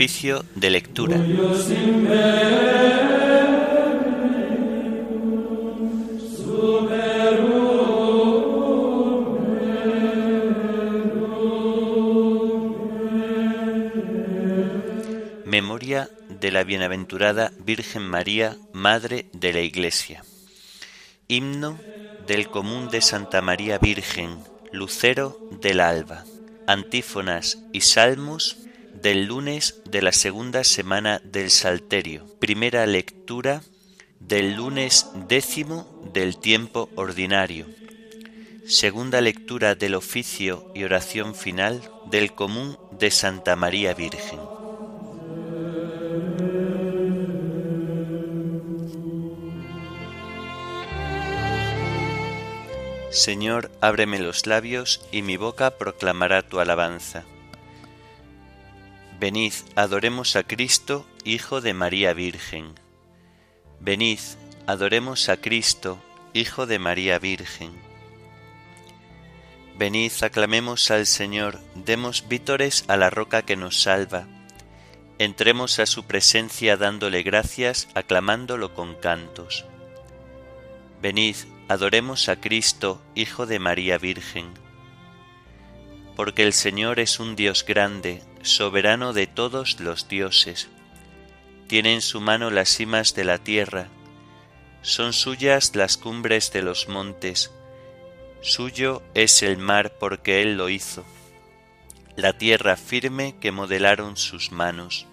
Oficio de lectura. Memoria de la bienaventurada Virgen María, Madre de la Iglesia. Himno del común de Santa María Virgen, lucero del alba. Antífonas y salmos del lunes de la segunda semana del Salterio. Primera lectura del lunes décimo del tiempo ordinario. Segunda lectura del oficio y oración final del común de Santa María Virgen. Señor, ábreme los labios y mi boca proclamará tu alabanza. Venid, adoremos a Cristo, Hijo de María Virgen. Venid, adoremos a Cristo, Hijo de María Virgen. Venid, aclamemos al Señor, demos vítores a la roca que nos salva. Entremos a su presencia dándole gracias, aclamándolo con cantos. Venid, adoremos a Cristo, Hijo de María Virgen. Porque el Señor es un Dios grande, soberano de todos los dioses. Tiene en su mano las cimas de la tierra, son suyas las cumbres de los montes, suyo es el mar porque Él lo hizo, la tierra firme que modelaron sus manos.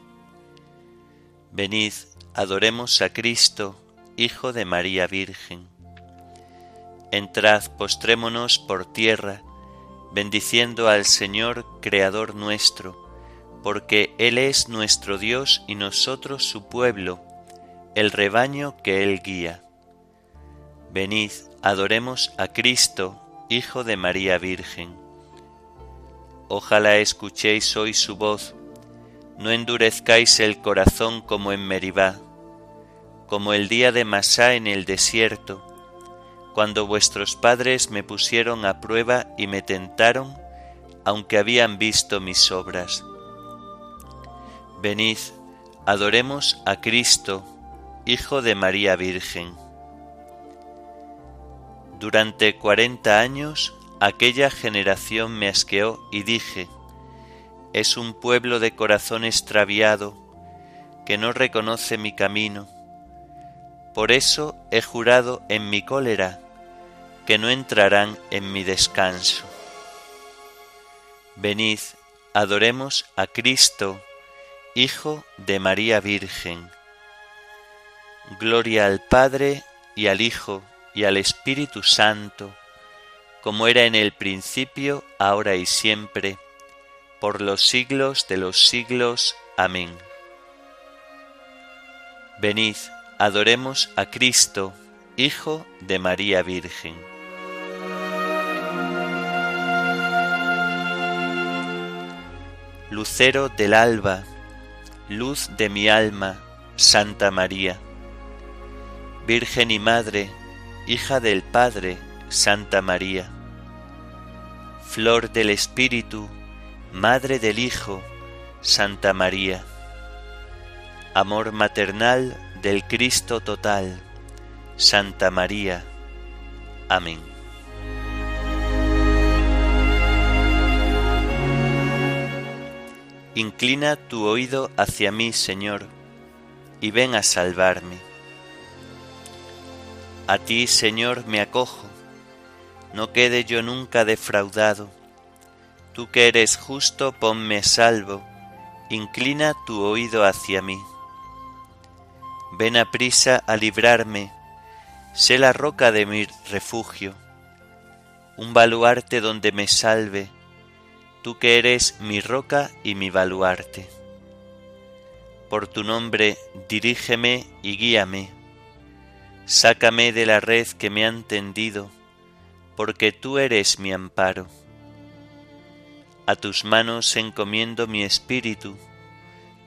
Venid, adoremos a Cristo, Hijo de María Virgen. Entrad, postrémonos por tierra, bendiciendo al Señor, Creador nuestro, porque Él es nuestro Dios y nosotros su pueblo, el rebaño que Él guía. Venid, adoremos a Cristo, Hijo de María Virgen. Ojalá escuchéis hoy su voz, no endurezcáis el corazón como en Meribá, como el día de Masá en el desierto, cuando vuestros padres me pusieron a prueba y me tentaron, aunque habían visto mis obras. Venid, adoremos a Cristo, Hijo de María Virgen. Durante cuarenta años aquella generación me asqueó y dije, es un pueblo de corazón extraviado que no reconoce mi camino. Por eso he jurado en mi cólera que no entrarán en mi descanso. Venid, adoremos a Cristo, Hijo de María Virgen. Gloria al Padre y al Hijo y al Espíritu Santo, como era en el principio, ahora y siempre, por los siglos de los siglos. Amén. Venid, adoremos a Cristo, Hijo de María Virgen. lucero del alba, luz de mi alma, Santa María. Virgen y Madre, hija del Padre, Santa María. Flor del Espíritu, Madre del Hijo, Santa María. Amor maternal del Cristo total, Santa María. Amén. Inclina tu oído hacia mí, Señor, y ven a salvarme. A ti, Señor, me acojo, no quede yo nunca defraudado. Tú que eres justo, ponme salvo, inclina tu oído hacia mí. Ven a prisa a librarme, sé la roca de mi refugio, un baluarte donde me salve, tú que eres mi roca y mi baluarte. Por tu nombre dirígeme y guíame, sácame de la red que me han tendido, porque tú eres mi amparo. A tus manos encomiendo mi espíritu,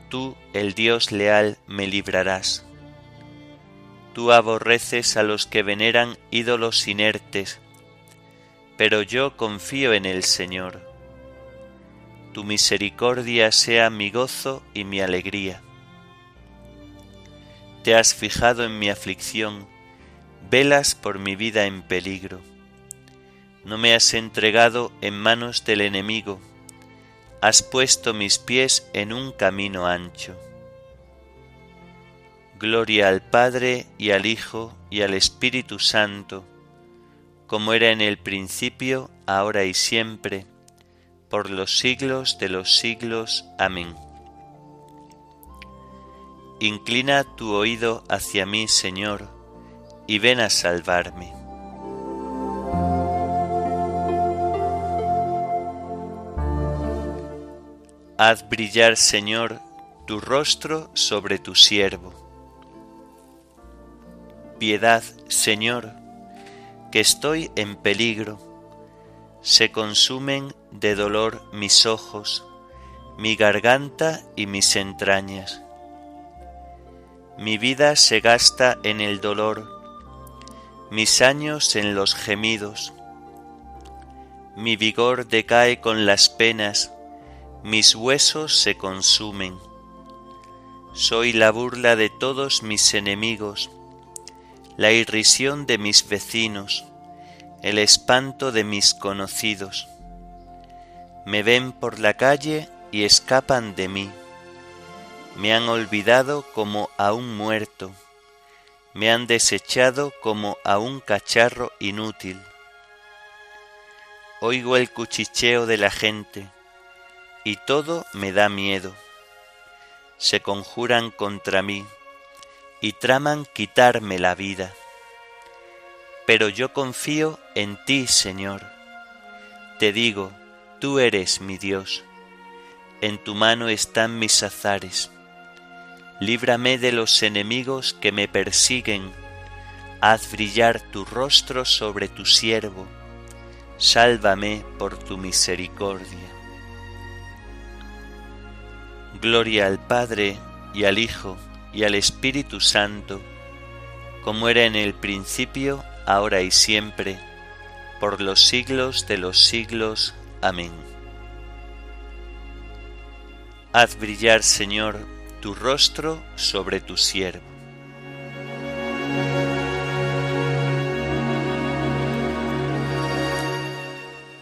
tú, el Dios leal, me librarás. Tú aborreces a los que veneran ídolos inertes, pero yo confío en el Señor tu misericordia sea mi gozo y mi alegría. Te has fijado en mi aflicción, velas por mi vida en peligro. No me has entregado en manos del enemigo, has puesto mis pies en un camino ancho. Gloria al Padre y al Hijo y al Espíritu Santo, como era en el principio, ahora y siempre, por los siglos de los siglos. Amén. Inclina tu oído hacia mí, Señor, y ven a salvarme. Haz brillar, Señor, tu rostro sobre tu siervo. Piedad, Señor, que estoy en peligro. Se consumen de dolor mis ojos, mi garganta y mis entrañas. Mi vida se gasta en el dolor, mis años en los gemidos. Mi vigor decae con las penas, mis huesos se consumen. Soy la burla de todos mis enemigos, la irrisión de mis vecinos, el espanto de mis conocidos. Me ven por la calle y escapan de mí. Me han olvidado como a un muerto. Me han desechado como a un cacharro inútil. Oigo el cuchicheo de la gente y todo me da miedo. Se conjuran contra mí y traman quitarme la vida. Pero yo confío en ti, Señor. Te digo, tú eres mi Dios. En tu mano están mis azares. Líbrame de los enemigos que me persiguen. Haz brillar tu rostro sobre tu siervo. Sálvame por tu misericordia. Gloria al Padre y al Hijo y al Espíritu Santo, como era en el principio, ahora y siempre, por los siglos de los siglos. Amén. Haz brillar, Señor, tu rostro sobre tu siervo.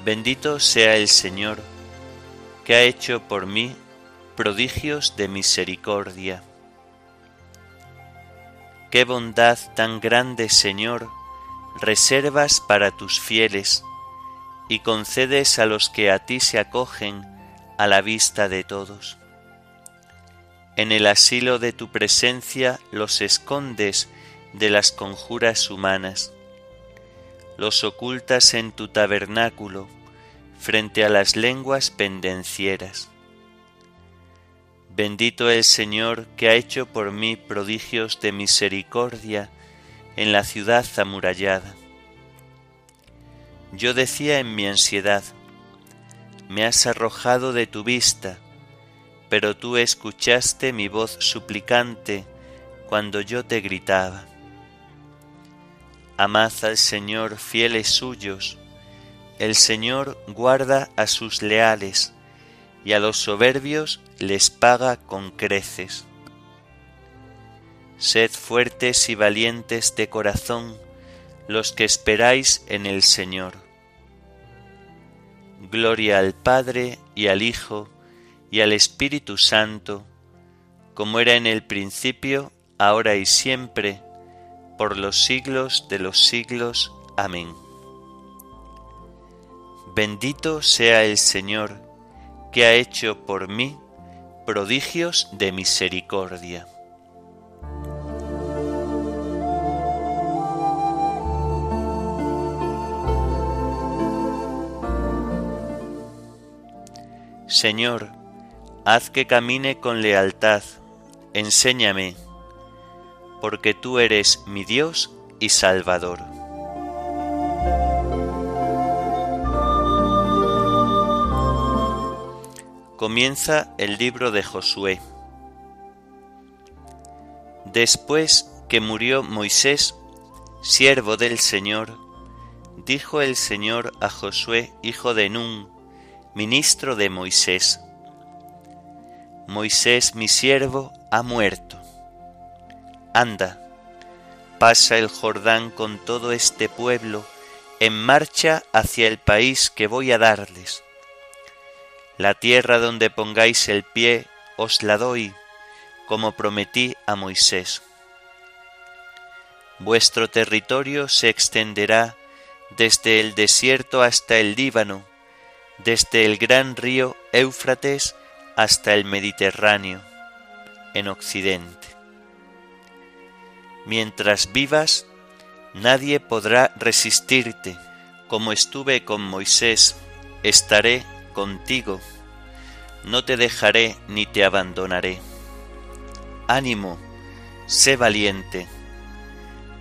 Bendito sea el Señor, que ha hecho por mí prodigios de misericordia. Qué bondad tan grande, Señor, reservas para tus fieles y concedes a los que a ti se acogen a la vista de todos. En el asilo de tu presencia los escondes de las conjuras humanas, los ocultas en tu tabernáculo frente a las lenguas pendencieras. Bendito el Señor que ha hecho por mí prodigios de misericordia en la ciudad amurallada. Yo decía en mi ansiedad, me has arrojado de tu vista, pero tú escuchaste mi voz suplicante cuando yo te gritaba. Amad al Señor fieles suyos, el Señor guarda a sus leales, y a los soberbios les paga con creces. Sed fuertes y valientes de corazón los que esperáis en el Señor. Gloria al Padre y al Hijo y al Espíritu Santo, como era en el principio, ahora y siempre, por los siglos de los siglos. Amén. Bendito sea el Señor, que ha hecho por mí prodigios de misericordia. Señor, haz que camine con lealtad, enséñame, porque tú eres mi Dios y Salvador. comienza el libro de Josué. Después que murió Moisés, siervo del Señor, dijo el Señor a Josué, hijo de Nun, ministro de Moisés. Moisés mi siervo ha muerto. Anda, pasa el Jordán con todo este pueblo en marcha hacia el país que voy a darles. La tierra donde pongáis el pie os la doy, como prometí a Moisés. Vuestro territorio se extenderá desde el desierto hasta el Líbano, desde el gran río Éufrates hasta el Mediterráneo, en occidente. Mientras vivas, nadie podrá resistirte, como estuve con Moisés, estaré contigo, no te dejaré ni te abandonaré. Ánimo, sé valiente,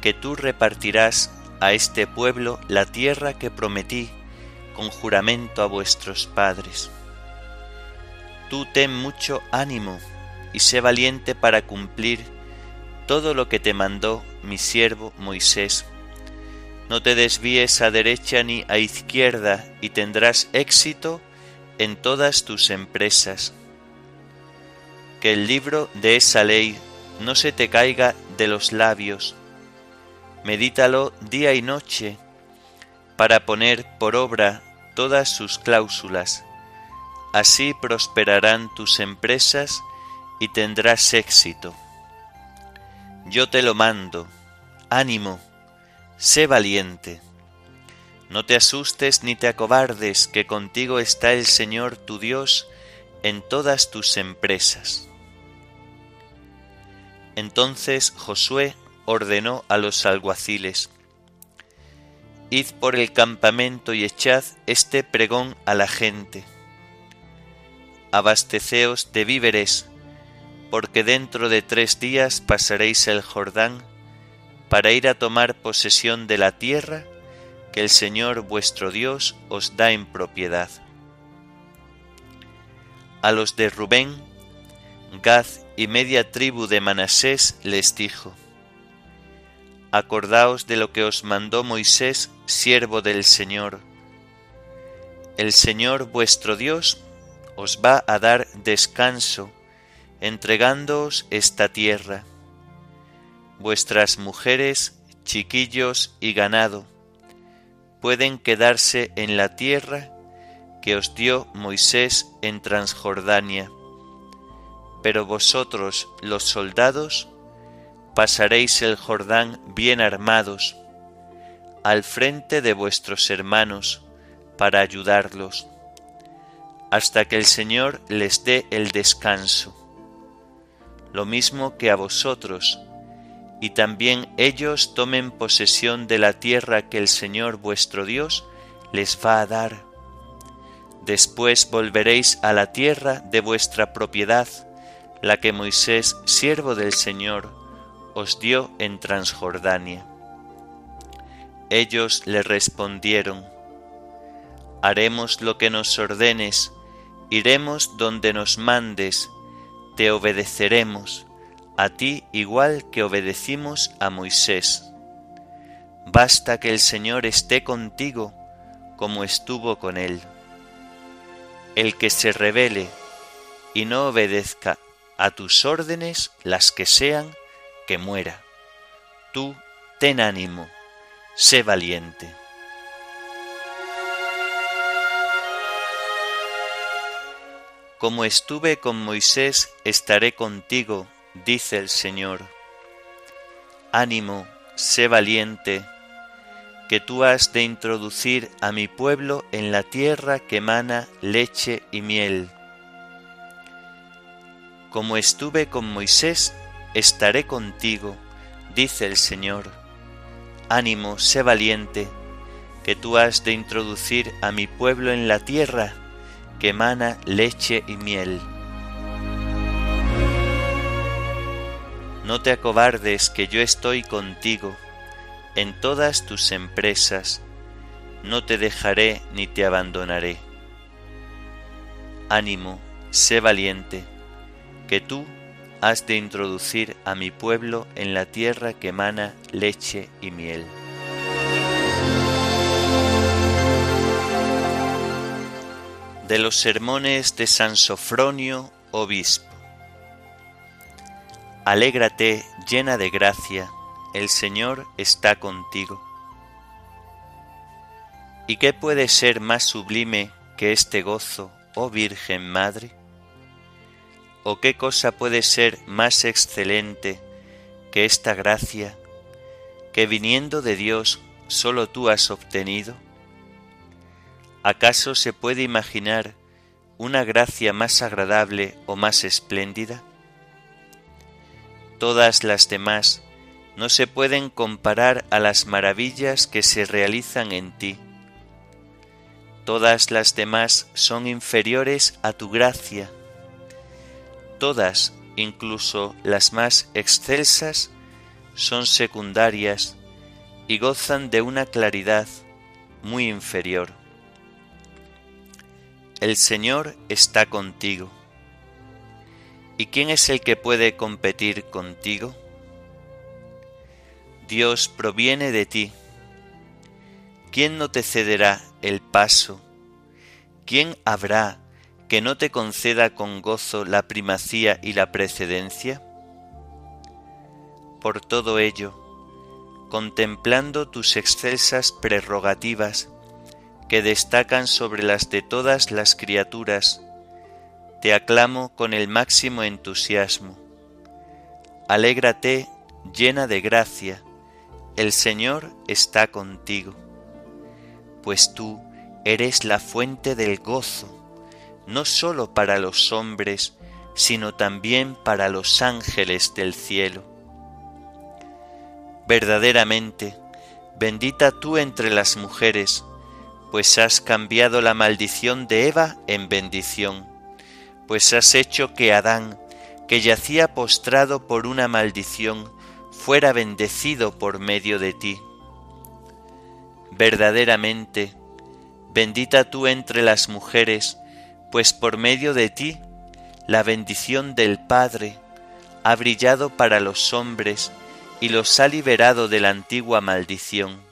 que tú repartirás a este pueblo la tierra que prometí con juramento a vuestros padres. Tú ten mucho ánimo y sé valiente para cumplir todo lo que te mandó mi siervo Moisés. No te desvíes a derecha ni a izquierda y tendrás éxito en todas tus empresas. Que el libro de esa ley no se te caiga de los labios. Medítalo día y noche para poner por obra todas sus cláusulas. Así prosperarán tus empresas y tendrás éxito. Yo te lo mando, ánimo, sé valiente. No te asustes ni te acobardes, que contigo está el Señor tu Dios en todas tus empresas. Entonces Josué ordenó a los alguaciles, Id por el campamento y echad este pregón a la gente. Abasteceos de víveres, porque dentro de tres días pasaréis el Jordán para ir a tomar posesión de la tierra que el Señor vuestro Dios os da en propiedad. A los de Rubén, Gad y media tribu de Manasés les dijo, Acordaos de lo que os mandó Moisés, siervo del Señor. El Señor vuestro Dios os va a dar descanso, entregándoos esta tierra. Vuestras mujeres, chiquillos y ganado, pueden quedarse en la tierra que os dio Moisés en Transjordania. Pero vosotros, los soldados, pasaréis el Jordán bien armados, al frente de vuestros hermanos, para ayudarlos, hasta que el Señor les dé el descanso, lo mismo que a vosotros, y también ellos tomen posesión de la tierra que el Señor vuestro Dios les va a dar. Después volveréis a la tierra de vuestra propiedad, la que Moisés, siervo del Señor, os dio en Transjordania. Ellos le respondieron, Haremos lo que nos ordenes, iremos donde nos mandes, te obedeceremos a ti igual que obedecimos a Moisés. Basta que el Señor esté contigo como estuvo con él. El que se revele y no obedezca a tus órdenes, las que sean, que muera. Tú ten ánimo, sé valiente. Como estuve con Moisés, estaré contigo, dice el Señor. Ánimo, sé valiente, que tú has de introducir a mi pueblo en la tierra que emana leche y miel. Como estuve con Moisés, estaré contigo, dice el Señor. Ánimo, sé valiente, que tú has de introducir a mi pueblo en la tierra que emana leche y miel. No te acobardes que yo estoy contigo en todas tus empresas, no te dejaré ni te abandonaré. Ánimo, sé valiente, que tú has de introducir a mi pueblo en la tierra que emana leche y miel. de los sermones de San Sofronio, obispo. Alégrate llena de gracia, el Señor está contigo. ¿Y qué puede ser más sublime que este gozo, oh Virgen Madre? ¿O qué cosa puede ser más excelente que esta gracia que viniendo de Dios solo tú has obtenido? ¿Acaso se puede imaginar una gracia más agradable o más espléndida? Todas las demás no se pueden comparar a las maravillas que se realizan en ti. Todas las demás son inferiores a tu gracia. Todas, incluso las más excelsas, son secundarias y gozan de una claridad muy inferior. El Señor está contigo. ¿Y quién es el que puede competir contigo? Dios proviene de ti. ¿Quién no te cederá el paso? ¿Quién habrá que no te conceda con gozo la primacía y la precedencia? Por todo ello, contemplando tus excelsas prerrogativas, que destacan sobre las de todas las criaturas, te aclamo con el máximo entusiasmo. Alégrate llena de gracia, el Señor está contigo, pues tú eres la fuente del gozo, no sólo para los hombres, sino también para los ángeles del cielo. Verdaderamente, bendita tú entre las mujeres, pues has cambiado la maldición de Eva en bendición, pues has hecho que Adán, que yacía postrado por una maldición, fuera bendecido por medio de ti. Verdaderamente, bendita tú entre las mujeres, pues por medio de ti la bendición del Padre ha brillado para los hombres y los ha liberado de la antigua maldición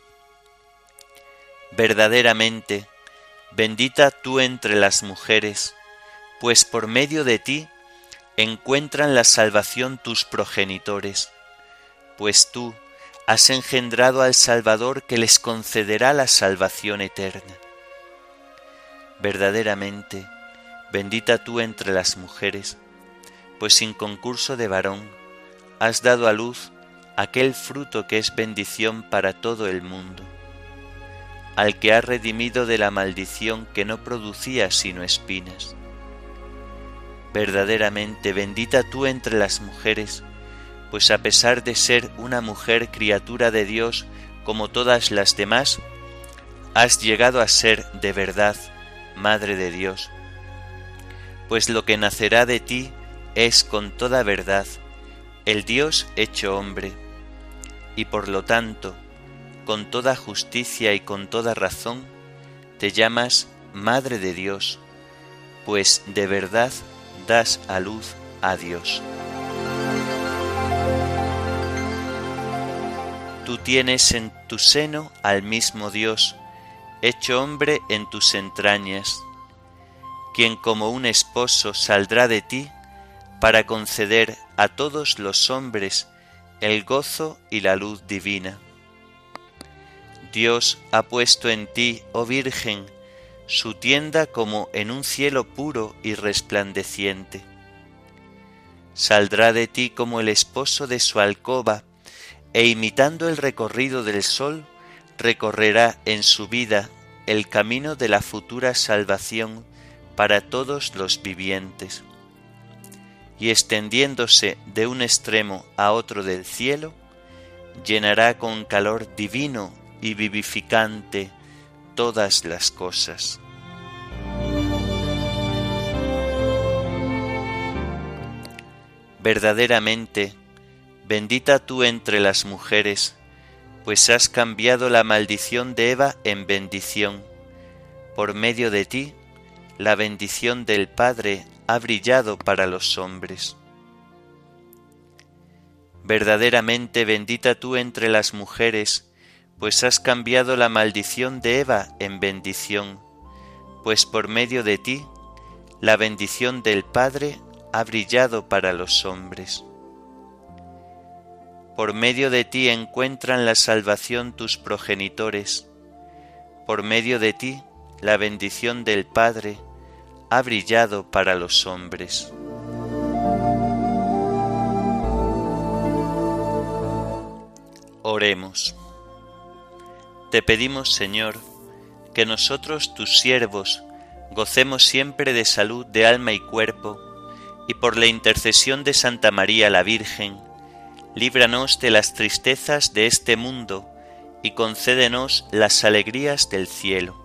Verdaderamente, bendita tú entre las mujeres, pues por medio de ti encuentran la salvación tus progenitores, pues tú has engendrado al Salvador que les concederá la salvación eterna. Verdaderamente, bendita tú entre las mujeres, pues sin concurso de varón has dado a luz aquel fruto que es bendición para todo el mundo al que ha redimido de la maldición que no producía sino espinas. Verdaderamente bendita tú entre las mujeres, pues a pesar de ser una mujer criatura de Dios como todas las demás, has llegado a ser de verdad Madre de Dios, pues lo que nacerá de ti es con toda verdad el Dios hecho hombre, y por lo tanto, con toda justicia y con toda razón, te llamas Madre de Dios, pues de verdad das a luz a Dios. Tú tienes en tu seno al mismo Dios, hecho hombre en tus entrañas, quien como un esposo saldrá de ti para conceder a todos los hombres el gozo y la luz divina. Dios ha puesto en ti, oh Virgen, su tienda como en un cielo puro y resplandeciente. Saldrá de ti como el esposo de su alcoba, e imitando el recorrido del sol, recorrerá en su vida el camino de la futura salvación para todos los vivientes. Y extendiéndose de un extremo a otro del cielo, llenará con calor divino y vivificante todas las cosas. Verdaderamente, bendita tú entre las mujeres, pues has cambiado la maldición de Eva en bendición. Por medio de ti, la bendición del Padre ha brillado para los hombres. Verdaderamente bendita tú entre las mujeres, pues has cambiado la maldición de Eva en bendición. pues por medio de ti la bendición del Padre ha brillado para los hombres. Por medio de ti encuentran la salvación tus progenitores. Por medio de ti la bendición del Padre ha brillado para los hombres. Oremos. Te pedimos, Señor, que nosotros, tus siervos, gocemos siempre de salud de alma y cuerpo, y por la intercesión de Santa María la Virgen, líbranos de las tristezas de este mundo y concédenos las alegrías del cielo.